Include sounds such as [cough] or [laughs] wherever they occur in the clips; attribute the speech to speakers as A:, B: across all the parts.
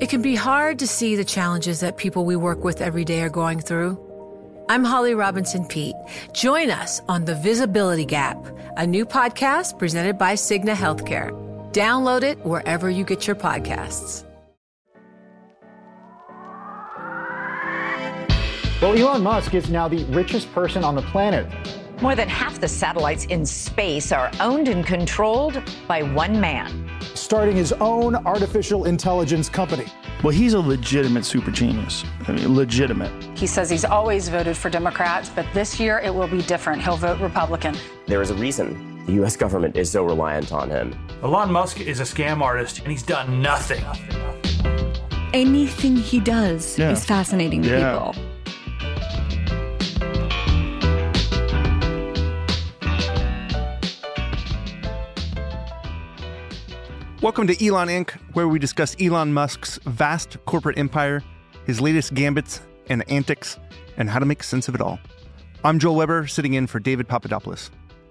A: It can be hard to see the challenges that people we work with every day are going through. I'm Holly Robinson Peete. Join us on The Visibility Gap, a new podcast presented by Cigna Healthcare. Download it wherever you get your podcasts.
B: Well, Elon Musk is now the richest person on the planet.
C: More than half the satellites in space are owned and controlled by one man.
B: Starting his own artificial intelligence company.
D: Well, he's a legitimate super genius. I mean, legitimate.
E: He says he's always voted for Democrats, but this year it will be different. He'll vote Republican.
F: There is a reason the U.S. government is so reliant on him.
G: Elon Musk is a scam artist, and he's done nothing.
H: Anything he does
D: Yeah.
H: is fascinating to
D: Yeah.
H: people.
I: Welcome to Elon Inc., where we discuss Elon Musk's vast corporate empire, his latest gambits and antics, and how to make sense of it all. I'm Joel Weber, sitting in for David Papadopoulos.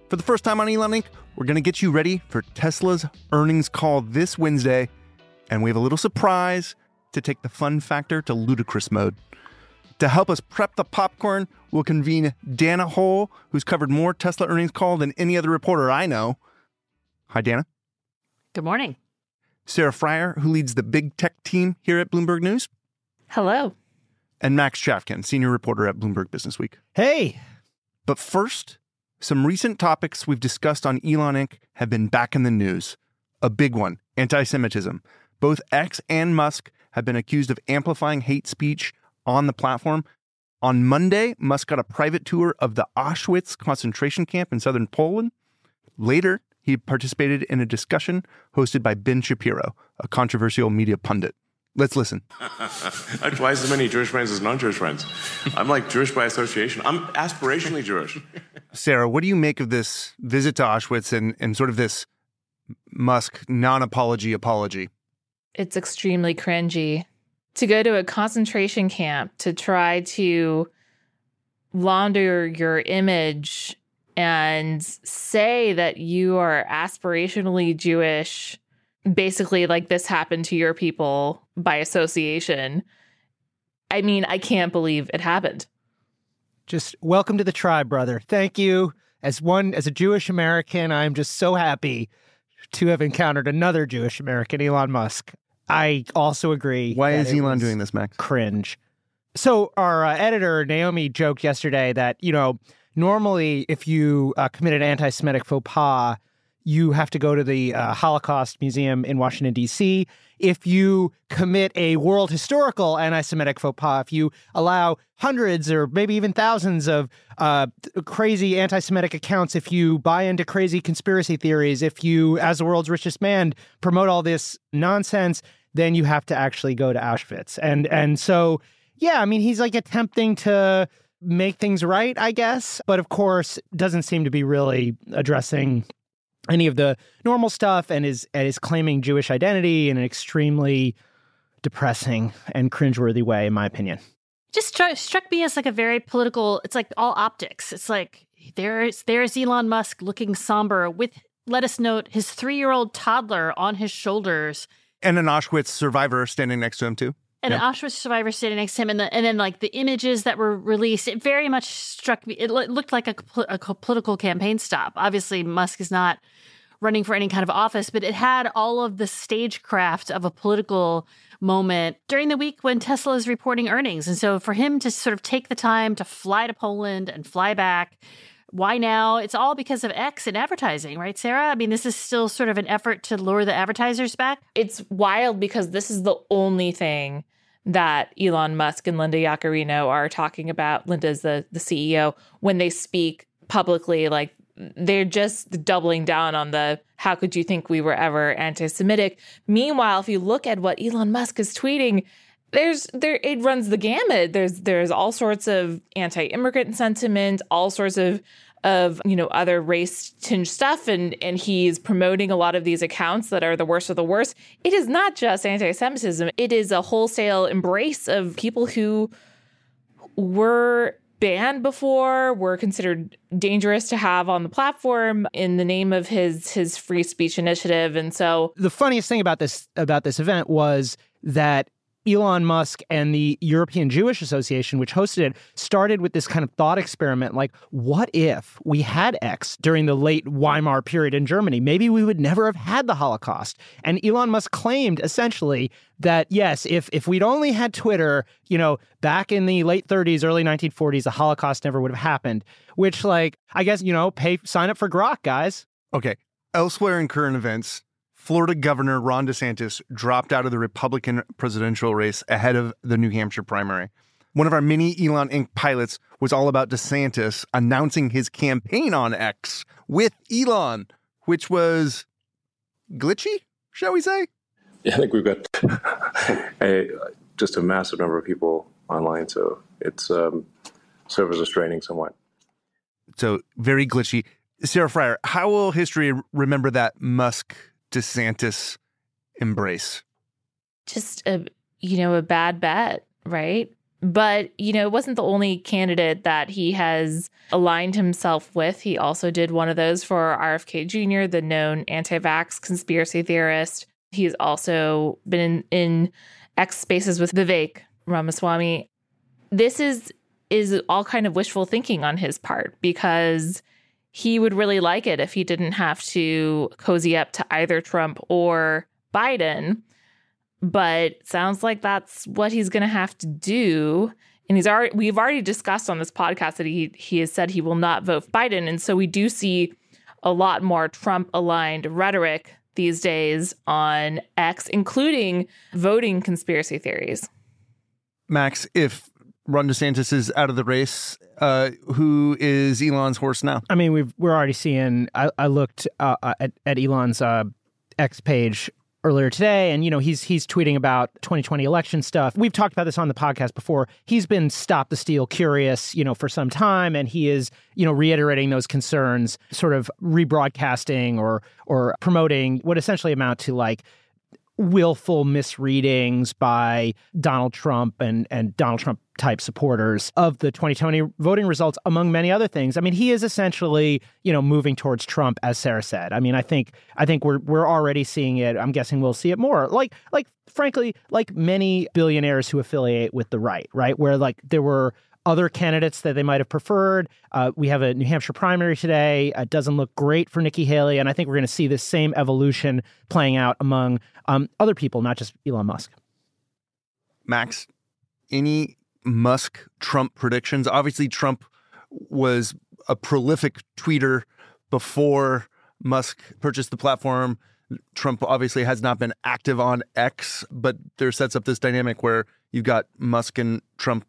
I: For the first time on Elon Inc., we're going to get you ready for Tesla's earnings call this Wednesday, and we have a little surprise to take the fun factor to ludicrous mode. To help us prep the popcorn, we'll convene Dana Hull, who's covered more Tesla earnings call than any other reporter I know. Hi, Dana.
J: Good morning.
I: Sarah Frier, who leads the big tech team here at Bloomberg News,
J: Hello.
I: and Max Chafkin, senior reporter at Bloomberg Business Week.
K: Hey,
I: But first, some recent topics we've discussed on Elon Inc. have been back in the news. A big one anti Semitism. Both X and Musk have been accused of amplifying hate speech on the platform. On Monday, Musk got a private tour of the Auschwitz concentration camp in southern Poland. Later, he participated in a discussion hosted by Ben Shapiro, a controversial media pundit. Let's listen.
L: I have twice as many Jewish friends as non-Jewish friends. I'm like Jewish by association. I'm aspirationally Jewish.
I: Sarah, what do you make of this visit to Auschwitz and, and sort of this Musk non apology apology?
J: It's extremely cringy to go to a concentration camp to try to launder your image and say that you are aspirationally Jewish. Basically, like this happened to your people by association. I mean, I can't believe it happened.
K: just welcome to the tribe, brother. Thank you. As one, as a Jewish American, I'm just so happy to have encountered another Jewish American, Elon Musk. I also agree.
I: Why is Elon doing this, Max?
K: Cringe. So our uh, editor Naomi joked yesterday that you know normally if you uh, commit an anti-Semitic faux pas, you have to go to the uh, Holocaust Museum in Washington D.C. If you commit a world historical anti-Semitic faux pas, if you allow hundreds or maybe even thousands of uh, crazy anti-Semitic accounts, if you buy into crazy conspiracy theories, if you, as the world's richest man, promote all this nonsense, then you have to actually go to Auschwitz. And and so yeah, I mean, he's like attempting to make things right, I guess, but of course, doesn't seem to be really addressing any of the normal stuff and is and is claiming Jewish identity in an extremely depressing and cringeworthy way, in my opinion.
M: just struck, struck me as like a very political it's like all optics it's like there's there's elon musk looking somber with let us note his three-year-old toddler on his shoulders
I: And an Auschwitz survivor standing next to him, too.
M: And
I: Yeah.
M: an Auschwitz survivor sitting next to him, and, the, and then like the images that were released, it very much struck me. It lo- looked like a, a political campaign stop. Obviously, Musk is not running for any kind of office, but it had all of the stagecraft of a political moment during the week when Tesla is reporting earnings, and so for him to sort of take the time to fly to Poland and fly back. Why now? It's all because of X and advertising, right, Sarah? I mean, this is still sort of an effort to lure the advertisers back.
J: It's wild because this is the only thing that Elon Musk and Linda Yaccarino are talking about. Linda's the, the CEO when they speak publicly, like they're just doubling down on the how could you think we were ever anti-Semitic? Meanwhile, if you look at what Elon Musk is tweeting, there's there it runs the gamut. There's there's all sorts of anti-immigrant sentiment, all sorts of of you know other race tinged stuff and and he's promoting a lot of these accounts that are the worst of the worst. It is not just anti-semitism. It is a wholesale embrace of people who were banned before were considered dangerous to have on the platform in the name of his his free speech initiative. And so
K: the funniest thing about this about this event was that Elon Musk and the European Jewish Association, which hosted it, started with this kind of thought experiment like, what if we had X during the late Weimar period in Germany? Maybe we would never have had the Holocaust. And Elon Musk claimed essentially that, yes, if, if we'd only had Twitter, you know, back in the late 30s, early 1940s, the Holocaust never would have happened, which, like, I guess, you know, pay, sign up for Grok, guys.
I: Okay. Elsewhere in current events, Florida Governor Ron DeSantis dropped out of the Republican presidential race ahead of the New Hampshire primary. One of our mini Elon Inc. pilots was all about DeSantis announcing his campaign on X with Elon, which was glitchy, shall we say?
L: Yeah, I think we've got [laughs] a, just a massive number of people online, so it's um, servers are straining somewhat.
I: So very glitchy. Sarah Frier, how will history remember that Musk DeSantis embrace?
J: Just a you know a bad bet, right? But you know, it wasn't the only candidate that he has aligned himself with. He also did one of those for RFK Jr., the known anti-vax conspiracy theorist. He's also been in, in X spaces with Vivek Ramaswamy. This is is all kind of wishful thinking on his part because he would really like it if he didn't have to cozy up to either Trump or Biden. But sounds like that's what he's going to have to do. And he's already we've already discussed on this podcast that he he has said he will not vote Biden, and so we do see a lot more Trump aligned rhetoric these days on X, including voting conspiracy theories.
I: Max, if Ron DeSantis is out of the race. Uh, who is Elon's horse now?
K: I mean, we've we're already seeing. I, I looked uh, uh at, at Elon's uh, X page earlier today, and you know he's he's tweeting about 2020 election stuff. We've talked about this on the podcast before. He's been stop the steal curious, you know, for some time, and he is you know reiterating those concerns, sort of rebroadcasting or or promoting what essentially amount to like willful misreadings by Donald Trump and, and Donald Trump type supporters of the 2020 voting results, among many other things. I mean, he is essentially, you know, moving towards Trump, as Sarah said. I mean, I think I think we're we're already seeing it. I'm guessing we'll see it more. Like like frankly, like many billionaires who affiliate with the right, right? Where like there were other candidates that they might have preferred. Uh, we have a New Hampshire primary today. It doesn't look great for Nikki Haley. And I think we're going to see this same evolution playing out among um, other people, not just Elon Musk.
I: Max, any Musk Trump predictions? Obviously, Trump was a prolific tweeter before Musk purchased the platform. Trump obviously has not been active on X, but there sets up this dynamic where you've got Musk and Trump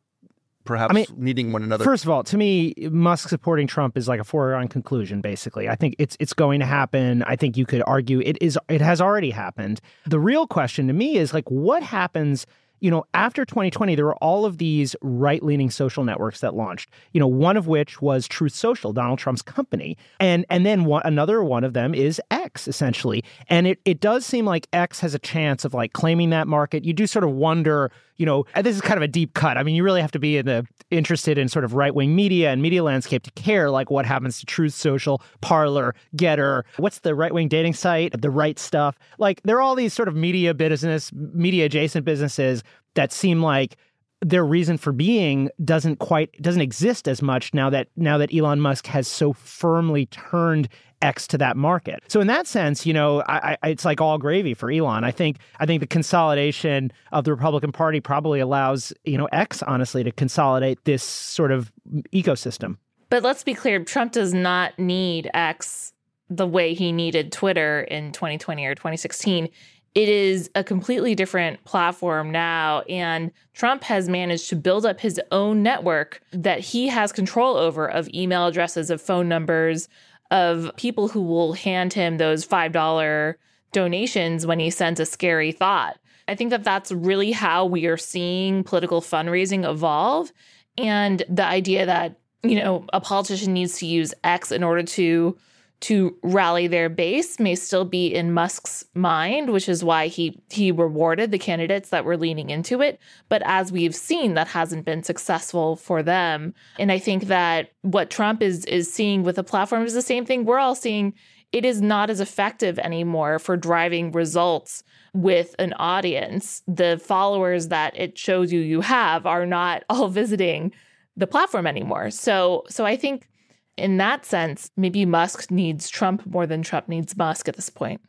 I: perhaps I mean, needing one another.
K: First of all, to me, Musk supporting Trump is like a foregone conclusion. Basically, I think it's it's going to happen. I think you could argue it is it has already happened. The real question to me is like, what happens? you know, after 2020, there were all of these right leaning social networks that launched, you know, one of which was Truth Social, Donald Trump's company. And and then one, another one of them is X, essentially. And it, it does seem like X has a chance of like claiming that market. You do sort of wonder, you know, this is kind of a deep cut. I mean, you really have to be in the interested in sort of right wing media and media landscape to care like what happens to Truth Social, Parler, Gettr, what's the right wing dating site, the right stuff. Like there are all these sort of media business, media adjacent businesses that seem like their reason for being doesn't quite doesn't exist as much now that now that Elon Musk has so firmly turned X to that market. So in that sense, you know, I, I, it's like all gravy for Elon. I think I think the consolidation of the Republican Party probably allows you know X honestly to consolidate this sort of ecosystem.
J: But let's be clear: Trump does not need X the way he needed Twitter in 2020 or 2016 it is a completely different platform now. And Trump has managed to build up his own network that he has control over of email addresses, of phone numbers, of people who will hand him those $5 donations when he sends a scary thought. I think that that's really how we are seeing political fundraising evolve. And the idea that, you know, a politician needs to use X in order to to rally their base may still be in Musk's mind, which is why he he rewarded the candidates that were leaning into it. But as we've seen, that hasn't been successful for them. And I think that what Trump is is seeing with the platform is the same thing we're all seeing it is not as effective anymore for driving results with an audience. The followers that it shows you you have are not [laughs] all visiting the platform anymore. So so I think in that sense, maybe Musk needs Trump more than Trump needs Musk at this point.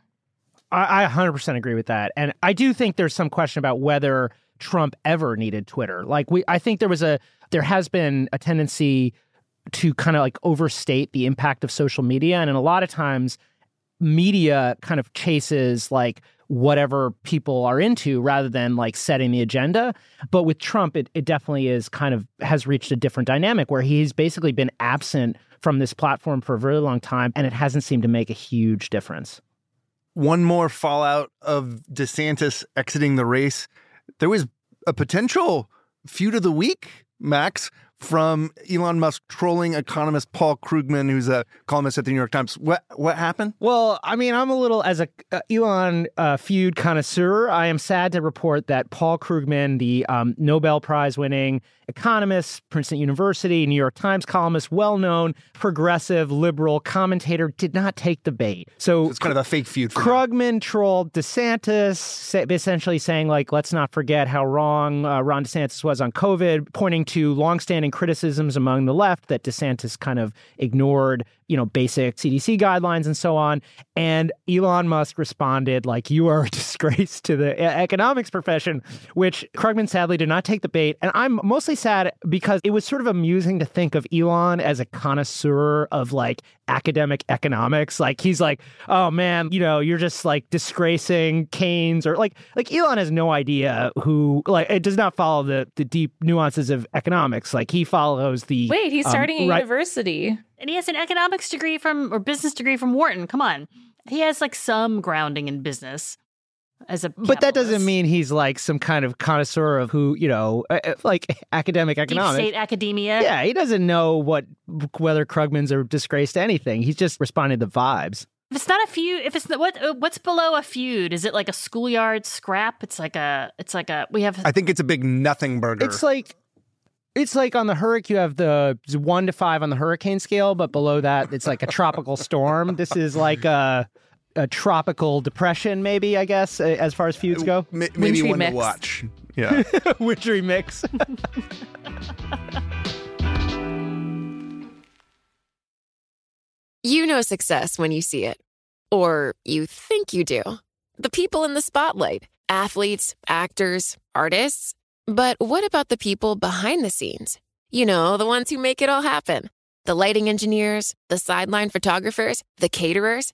K: I, I 100% agree with that. And I do think there's some question about whether Trump ever needed Twitter. Like we I think there was a there has been a tendency to kind of like overstate the impact of social media and in a lot of times media kind of chases like whatever people are into rather than like setting the agenda. But with Trump, it, it definitely is kind of has reached a different dynamic where he's basically been absent from this platform for a very long time and it hasn't seemed to make a huge difference.
I: One more fallout of DeSantis exiting the race. There was a potential feud of the week, Max, from Elon Musk trolling economist Paul Krugman, who's a columnist at the New York Times. What what happened?
K: Well, I mean, I'm a little as a uh, Elon uh, feud connoisseur. I am sad to report that Paul Krugman, the um, Nobel Prize winning economist, Princeton University, New York Times columnist, well known progressive liberal commentator, did not take the bait. So
I: it's kind of a fake feud.
K: Krugman trolled DeSantis, essentially saying like, let's not forget how wrong uh, Ron DeSantis was on COVID, pointing to longstanding criticisms among the left that DeSantis kind of ignored you know, basic CDC guidelines and so on. And Elon Musk responded like, you are a [laughs] disgrace to the economics profession, which Krugman sadly did not take the bait. And I'm mostly sad because it was sort of amusing to think of Elon as a connoisseur of like academic economics. Like he's like, oh man, you know, you're just like disgracing Keynes or like like Elon has no idea who like it does not follow the the deep nuances of economics. Like he follows the
J: Wait, he's
K: um,
J: starting a
K: right-
J: university.
M: And he has an economics degree from or business degree from Wharton. Come on. He has like some grounding in business as a
K: But that doesn't mean he's like some kind of connoisseur of who, you know, uh, uh, like [laughs] academic
M: deep
K: economics.
M: state academia.
K: Yeah, he doesn't know what whether Krugman's a disgrace to anything. He's just responding to vibes.
M: If it's not a feud, if it's what uh, what's below a feud? Is it like a schoolyard scrap? It's like a it's like a we have
I: I think it's a big nothing burger.
K: It's like it's like on the hurricane, you have the one to five on the hurricane scale, but below that, it's like a tropical storm. This is like a, a tropical depression, maybe, I guess, as far as feuds uh, go.
I: maybe Wintry one to watch. [laughs] Yeah.
K: Wintry mix. [laughs]
H: You know success when you see it, or you think you do. The people in the spotlight athletes, actors, artists. But what about the people behind the scenes? You know, the ones who make it all happen the lighting engineers, the sideline photographers, the caterers.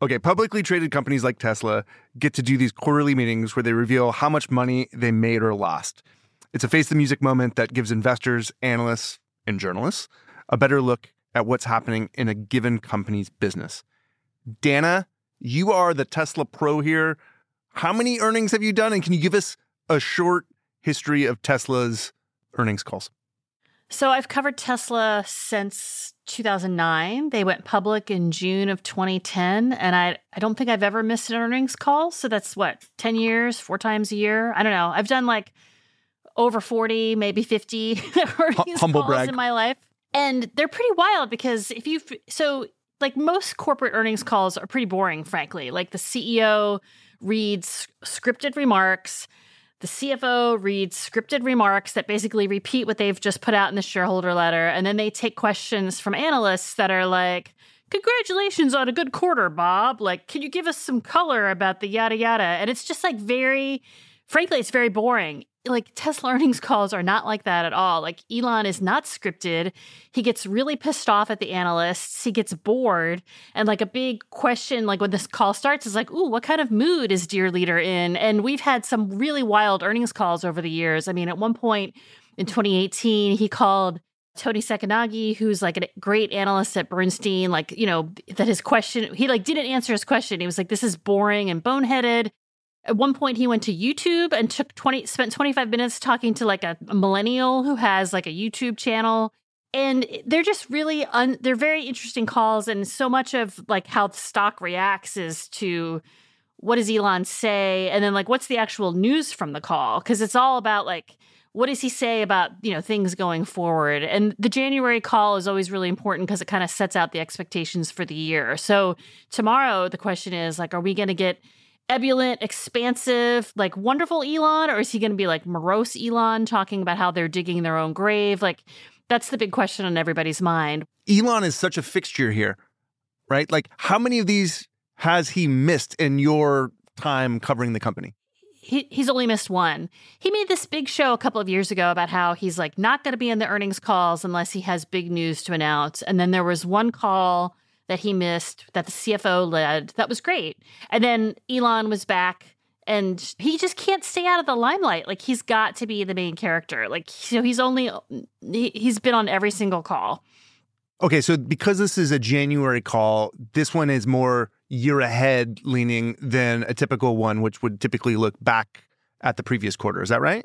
I: Okay, publicly traded companies like Tesla get to do these quarterly meetings where they reveal how much money they made or lost. It's a face the music moment that gives investors, analysts, and journalists a better look at what's happening in a given company's business. Dana, you are the Tesla pro here. How many earnings have you done? And can you give us a short history of Tesla's earnings calls?
M: So I've covered Tesla since 2009. They went public in June of 2010, and I I don't think I've ever missed an earnings call. So that's what 10 years, four times a year. I don't know. I've done like over 40, maybe 50 [laughs] earnings
I: humble
M: calls
I: brag.
M: in my life, and they're pretty wild because if you so like most corporate earnings calls are pretty boring, frankly. Like the CEO reads scripted remarks the CFO reads scripted remarks that basically repeat what they've just put out in the shareholder letter. And then they take questions from analysts that are like, Congratulations on a good quarter, Bob. Like, can you give us some color about the yada yada? And it's just like very, frankly, it's very boring. Like, Tesla earnings [laughs] calls are not like that at all. Like, Elon is not scripted. He gets really pissed off at the analysts. He gets bored. And like a big question, like when this call starts, is like, ooh, what kind of mood is Dear Leader in? And we've had some really wild earnings calls over the years. I mean, at one point in 2018, he called Tony Sacconaghi, who's like a great analyst at Bernstein, like, you know, that his question, he like didn't answer his question. He was like, this is boring and boneheaded. At one point, he went to YouTube and took 20, spent 25 minutes talking to like a, millennial who has like a YouTube channel. And they're just really, un, they're very interesting calls. And so much of like how the stock reacts is to what does Elon say? And then like, what's the actual news from the call? Cause it's all about like, what does he say about you know things going forward and the january call is always really important because it kind of sets out the expectations for the year so tomorrow the question is like are we going to get ebullient expansive like wonderful elon or is he going to be like morose elon talking about how they're digging their own grave like that's the big question on everybody's mind
I: elon is such a fixture here right like how many of these has he missed in your time covering the company
M: he, he's only missed one. He made this big show a couple of years ago about how he's like not going to be in the earnings calls unless he has big news to announce. And then there was one call that he missed that the CFO led. That was great. And then Elon was back and he just can't stay out of the limelight. Like he's got to be the main character. Like so he's only he, he's been on every single call.
I: Okay, so because this is a January call, this one is more year ahead leaning than a typical one, which would typically look back at the previous quarter. Is that right?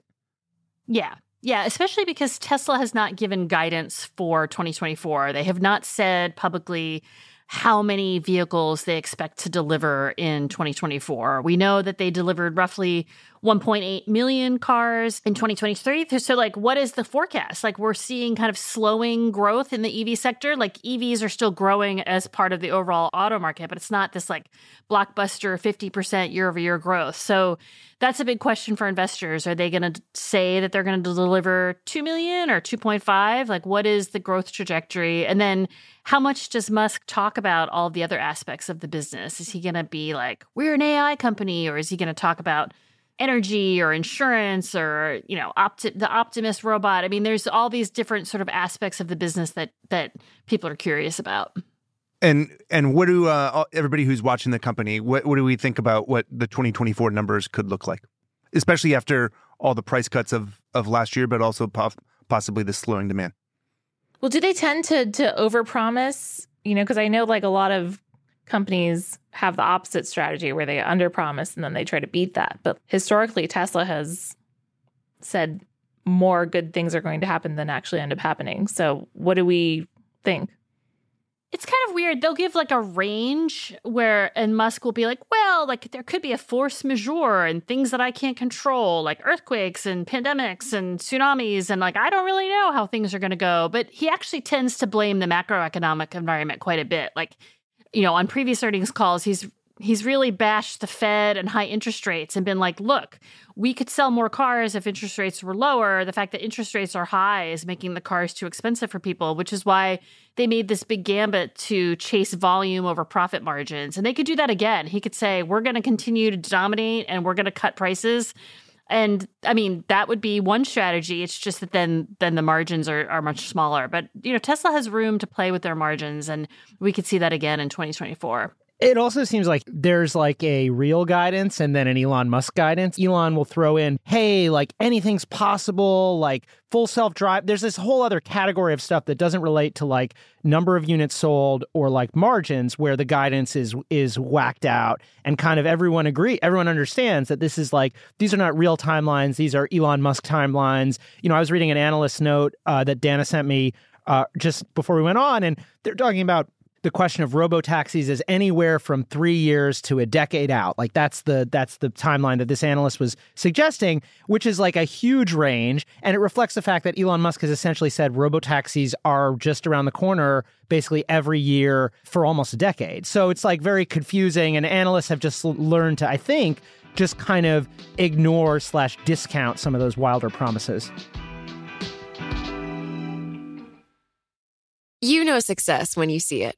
M: Yeah. Yeah, especially because Tesla has not given guidance for 2024. They have not said publicly how many vehicles they expect to deliver in 2024. We know that they delivered roughly 1.8 million cars in 2023. So, like, what is the forecast? Like, we're seeing kind of slowing growth in the EV sector. Like, EVs are still growing as part of the overall auto market, but it's not this like blockbuster 50% year over year growth. So, that's a big question for investors. Are they going to say that they're going to deliver 2 million or 2.5? Like, what is the growth trajectory? And then, how much does Musk talk about all the other aspects of the business? Is he going to be like, we're an AI company, or is he going to talk about energy or insurance or you know Opti- the Optimus robot. I mean, there's all these different sort of aspects of the business that that people are curious about.
I: And and what do uh, everybody who's watching the company what what do we think about what the 2024 numbers could look like, especially after all the price cuts of of last year, but also po- possibly the slowing demand.
J: Well, do they tend to to overpromise? You know, because I know like a lot of companies have the opposite strategy where they underpromise and then they try to beat that. But historically, Tesla has said more good things are going to happen than actually end up happening. So, what do we think?
M: It's kind of weird. They'll give like a range where, and Musk will be like, well, like there could be a force majeure and things that I can't control, like earthquakes and pandemics and tsunamis. And like, I don't really know how things are going to go. But he actually tends to blame the macroeconomic environment quite a bit. Like, you know, on previous earnings calls, he's he's really bashed the Fed and high interest rates and been like, look, we could sell more cars if interest rates were lower. The fact that interest rates are high is making the cars too expensive for people, which is why they made this big gambit to chase volume over profit margins. And they could do that again. He could say, we're going to continue to dominate and we're going to cut prices. And I mean, that would be one strategy. It's just that then then the margins are, are much smaller. But you know, Tesla has room to play with their margins, and we could see that again in 2024.
K: It also seems like there's like a real guidance and then an Elon Musk guidance. Elon will throw in, hey, like anything's possible, like full self drive. There's this whole other category of stuff that doesn't relate to like number of units sold or like margins where the guidance is is whacked out and kind of everyone agree everyone understands that this is like these are not real timelines these are Elon Musk timelines you know I was reading an analyst note uh, that Dana sent me uh, just before we went on and they're talking about the question of robo taxis is anywhere from three years to a decade out. Like that's the that's the timeline that this analyst was suggesting, which is like a huge range, and it reflects the fact that Elon Musk has essentially said robo taxis are just around the corner, basically every year for almost a decade. So it's like very confusing, and analysts have just learned to, I think, just kind of ignore slash discount some of those wilder promises.
H: You know success when you see it,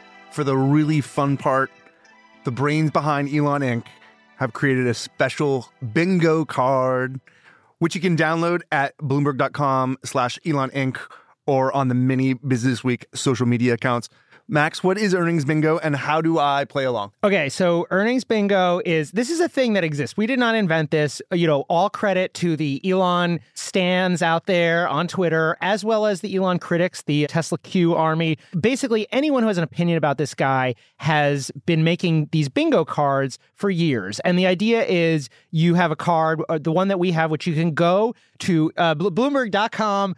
I: for the really fun part. The brains behind Elon Inc. have created a special bingo card, which you can download at bloomberg.com slash Elon Inc. or on the mini Business Week social media accounts. Max, what is earnings bingo and how do I play along?
K: Okay, so earnings bingo is this is a thing that exists. We did not invent this. You know, all credit to the Elon stands out there on Twitter, as well as the Elon critics, the Tesla Q army. Basically, anyone who has an opinion about this guy has been making these bingo cards for years. And the idea is you have a card, uh, the one that we have, which you can go to uh, Bloomberg.com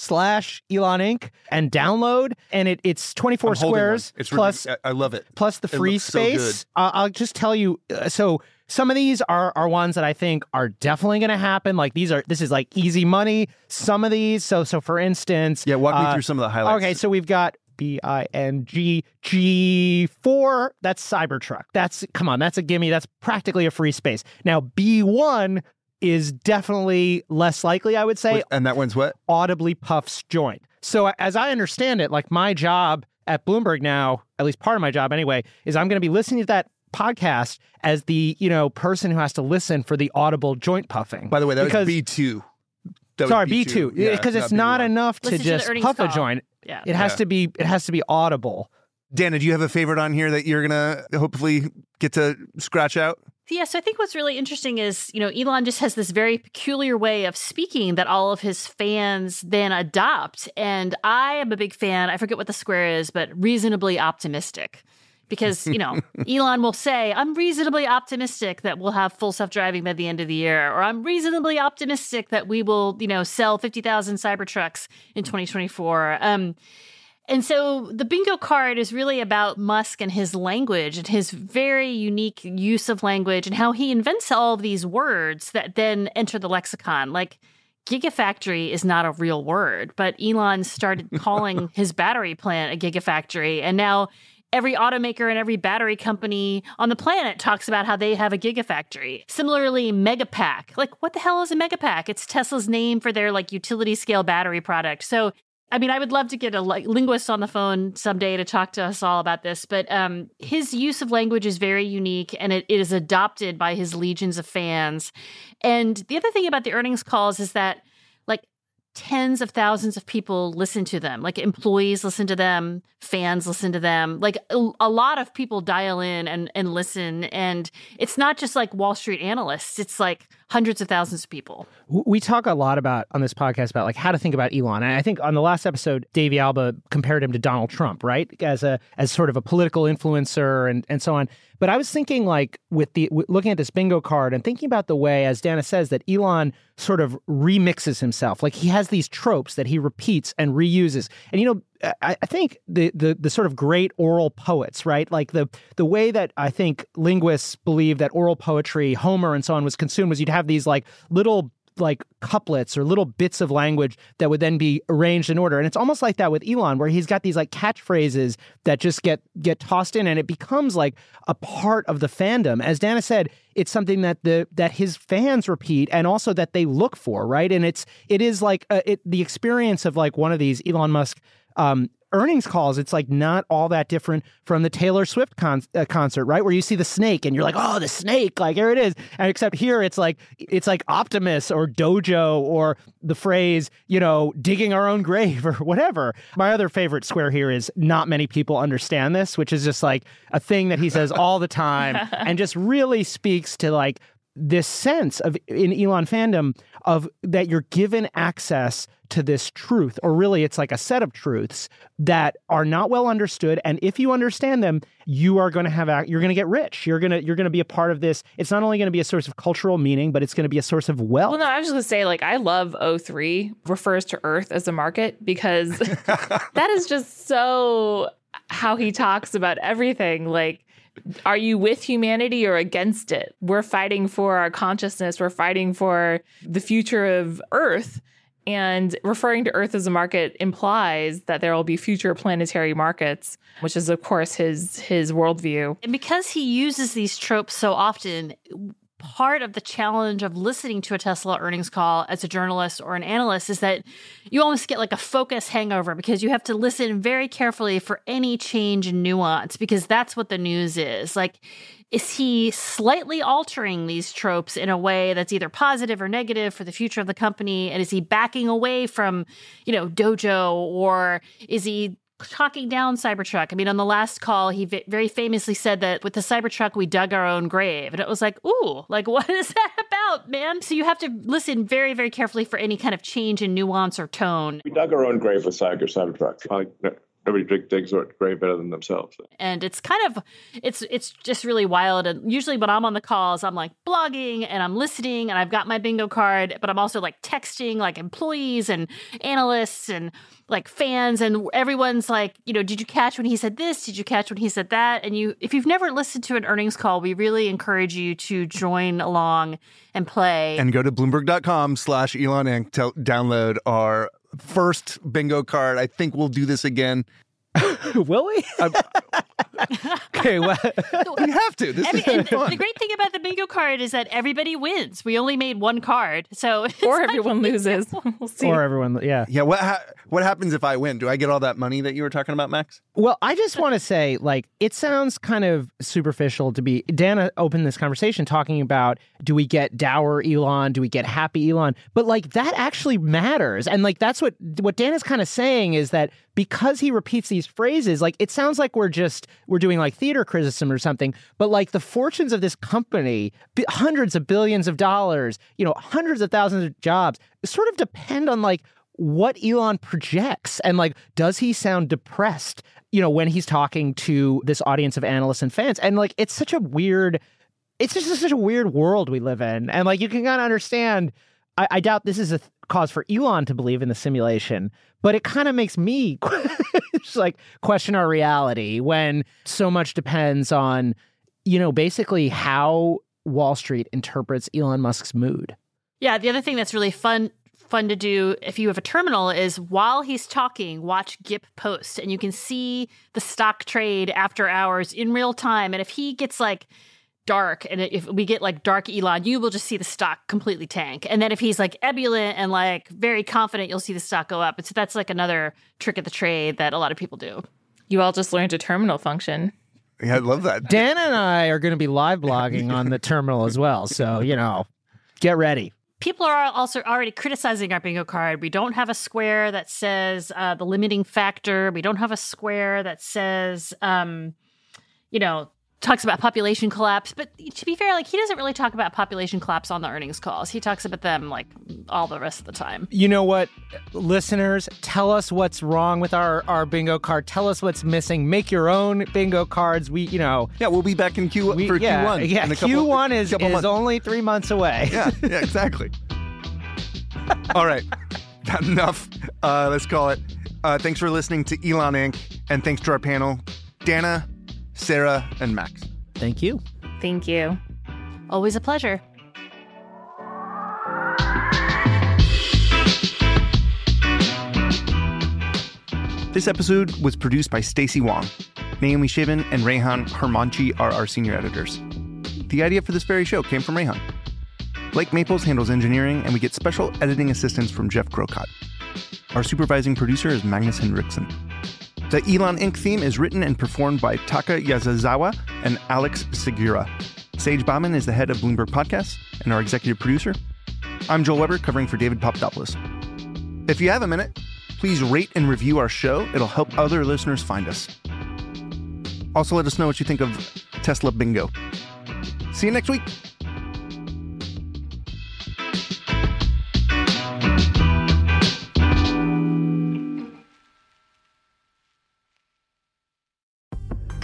K: slash Elon Inc. and download. And it, it's 24
I: I'm
K: squares.
I: It's
K: plus,
I: really, I love it.
K: plus the free
I: so
K: space.
I: good.
K: uh, I'll just tell you. Uh, so some of these are are ones that I think are definitely going to happen. Like these are this is like easy money. Some of these. So so for instance,
I: Yeah, walk me
K: uh,
I: through some of the highlights.
K: Okay, so we've got. B I N G G four. That's Cybertruck. That's come on. That's a gimme. That's practically a free space. Now B one is definitely less likely. I would say
I: Which- and that one's what?
K: audibly puffs joint. So as I understand it, like my job at Bloomberg now, at least part of my job anyway, is I'm going to be listening to that podcast as the you know person who has to listen for the audible joint puffing.
I: By the way, that
K: because,
I: was B two.
K: sorry, B two, because it's not enough to
M: Listen
K: just
M: earnings
K: puff a joint.
M: Yeah.
K: It has
I: Yeah.
K: to be. It has to be audible.
I: Dana, do you have a favorite on here that you're gonna hopefully get to scratch out?
M: Yeah, so I think what's really interesting is, you know, Elon just has this very peculiar way of speaking that all of his fans then adopt. And I am a big fan, I forget what the square is, but reasonably optimistic. Because, you know, [laughs] Elon will say, I'm reasonably optimistic that we'll have full self driving by the end of the year, or I'm reasonably optimistic that we will, you know, sell 50,000 Cybertrucks in 2024. Um, and so the bingo card is really about Musk and his language and his very unique use of language and how he invents all these words that then enter the lexicon. Like gigafactory is not a real word, but Elon started [laughs] calling his battery plant a gigafactory. And now every automaker and every battery company on the planet talks about how they have a gigafactory. Similarly, Megapack. Like, what the hell is a Megapack? It's Tesla's name for their like utility scale battery product. So I mean, I would love to get a linguist on the phone someday to talk to us all about this, but um, his use of language is very unique and it, it is adopted by his legions of fans. And the other thing about the earnings calls is that, like, tens of thousands of people listen to them. Like, employees listen to them, fans listen to them. Like, a, a lot of people dial in and, and listen. And it's not just like Wall Street analysts, it's like hundreds of thousands of people.
K: We talk a lot about on this podcast about like how to think about Elon, and I think on the last episode, Davey Alba compared him to Donald Trump, right, as a as sort of a political influencer and and so on. But I was thinking like with the w- looking at this bingo card and thinking about the way, as Dana says, that Elon sort of remixes himself. Like he has these tropes that he repeats and reuses, and you know. I, I think the, the the sort of great oral poets, right? Like the the way that I think linguists believe that oral poetry, Homer and so on, was consumed was you'd have these like little like couplets or little bits of language that would then be arranged in order. And it's almost like that with Elon, where he's got these like catchphrases that just get get tossed in, and it becomes like a part of the fandom. As Dana said, it's something that the that his fans repeat and also that they look for, right? And it's it is like a, it, the experience of like one of these Elon Musk um, earnings calls, it's like not all that different from the Taylor Swift con- uh, concert, right? Where you see the snake and you're like, oh, the snake, like here it is. And except here, it's like it's like Optimus or Dojo or the phrase, you know, digging our own grave [laughs] or whatever. My other favorite square here is not many people understand this, which is just like a thing that he says all the time [laughs] and just really speaks to like this sense of in Elon fandom of that you're given access to this truth, or really it's like a set of truths that are not well understood. And if you understand them, you are going to have you're going to get rich. You're gonna you're going to be a part of this. It's not only going to be a source of cultural meaning, but it's going to be a source of wealth.
J: Well, no, I was just going to say like I love O3 refers to Earth as a market because [laughs] that is just so how he talks about everything. Like are you with humanity or against it? We're fighting for our consciousness. We're fighting for the future of Earth. And referring to Earth as a market implies that there will be future planetary markets, which is, of course, his his worldview.
M: And because he uses these tropes so often, part of the challenge of listening to a Tesla earnings call as a journalist or an analyst is that you almost get like a focus hangover because you have to listen very carefully for any change in nuance because that's what the news is. Like, is he slightly altering these tropes in a way that's either positive or negative for the future of the company? And is he backing away from, you know, Dojo or is he talking down Cybertruck. I mean, on the last call, he very famously said that with the Cybertruck, we dug our own grave. And it was like, ooh, like, what is [laughs] that about, man? So you have to listen very, very carefully for any kind of change in nuance or tone.
L: We dug our own grave with Cybertruck. I, nobody digs their grave better than themselves.
M: And it's kind of it's it's just really wild. And usually when I'm on the calls, I'm like blogging and I'm listening and I've got my bingo card, but I'm also like texting like employees and analysts and like fans and everyone's like, you know, did you catch when he said this? Did you catch when he said that? And you if you've never listened to an earnings call, we really encourage you to join along and play.
I: And go to bloomberg.com slash Elon Inc. to download our first bingo card. I think we'll do this again. [laughs]
K: Will we? [laughs] [laughs] okay, well, [laughs]
I: we have to. This
M: and,
I: is
M: and
I: fun.
M: the great thing about the bingo card is that everybody wins. We only made one card, so [laughs]
J: or everyone loses. We'll see.
K: Or everyone, yeah,
I: yeah. What ha- what happens if I win? Do I get all that money that you were talking about, Max?
K: Well, I just want to say, like, it sounds kind of superficial to be. Dana opened this conversation talking about do we get dour Elon? Do we get happy Elon? But like that actually matters, and like that's what what Dana's kind of saying is that because he repeats these phrases, like it sounds like we're just we're doing like theater criticism or something. But like the fortunes of this company, hundreds of billions of dollars, you know, hundreds of thousands of jobs, sort of depend on like what Elon projects and like does he sound depressed you know when he's talking to this audience of analysts and fans and like it's such a weird it's just such a weird world we live in and like you can kind of understand I, I doubt this is a th- cause for Elon to believe in the simulation but it kind of makes me [laughs] just like question our reality when so much depends on you know basically how Wall Street interprets Elon Musk's mood
M: yeah, the other thing that's really fun fun to do if you have a terminal is while he's talking, watch GIP post and you can see the stock trade after hours in real time. And if he gets like dark and if we get like dark Elon, you will just see the stock completely tank. And then if he's like ebullient and like very confident, you'll see the stock go up. And so that's like another trick of the trade that a lot of people do.
J: You all just learned a terminal function.
I: Yeah, I love that.
K: Dan and I are going to be live blogging on the [laughs] terminal as well. So, you know, get ready
M: people are also already criticizing our bingo card. We don't have a square that says uh, the limiting factor. We don't have a square that says, um, you know, talks about population collapse. But to be fair, like he doesn't really talk about population collapse on the earnings calls. He talks about them like all the rest of the time.
K: You know what, listeners, tell us what's wrong with our our bingo card. Tell us what's missing. Make your own bingo cards. We, you know,
I: yeah, we'll be back in Q
K: we,
I: for
K: yeah,
I: Q1.
K: Yeah, Q1 is is only three months away. [laughs]
I: Yeah, yeah, exactly. [laughs] all right, enough. Uh, let's call it. Uh, thanks for listening to Elon Inc. and thanks to our panel, Dana. Sarah, and Max.
K: Thank you.
J: Thank you.
M: Always a pleasure.
I: This episode was produced by Stacy Wong. Naomi Shavin and Reyhan Harmanci are our senior editors. The idea for this very show came from Reyhan. Blake Maples handles engineering, and we get special editing assistance from Jeff Grocott. Our supervising producer is Magnus Henriksson. The Elon Inc. theme is written and performed by Taka Yasuzawa and Alex Sugiura. Sage Bauman is the head of Bloomberg Podcasts and our executive producer. I'm Joel Weber, covering for David Papadopoulos. If you have a minute, please rate and review our show. It'll help other listeners find us. Also, let us know what you think of Tesla Bingo. See you next week.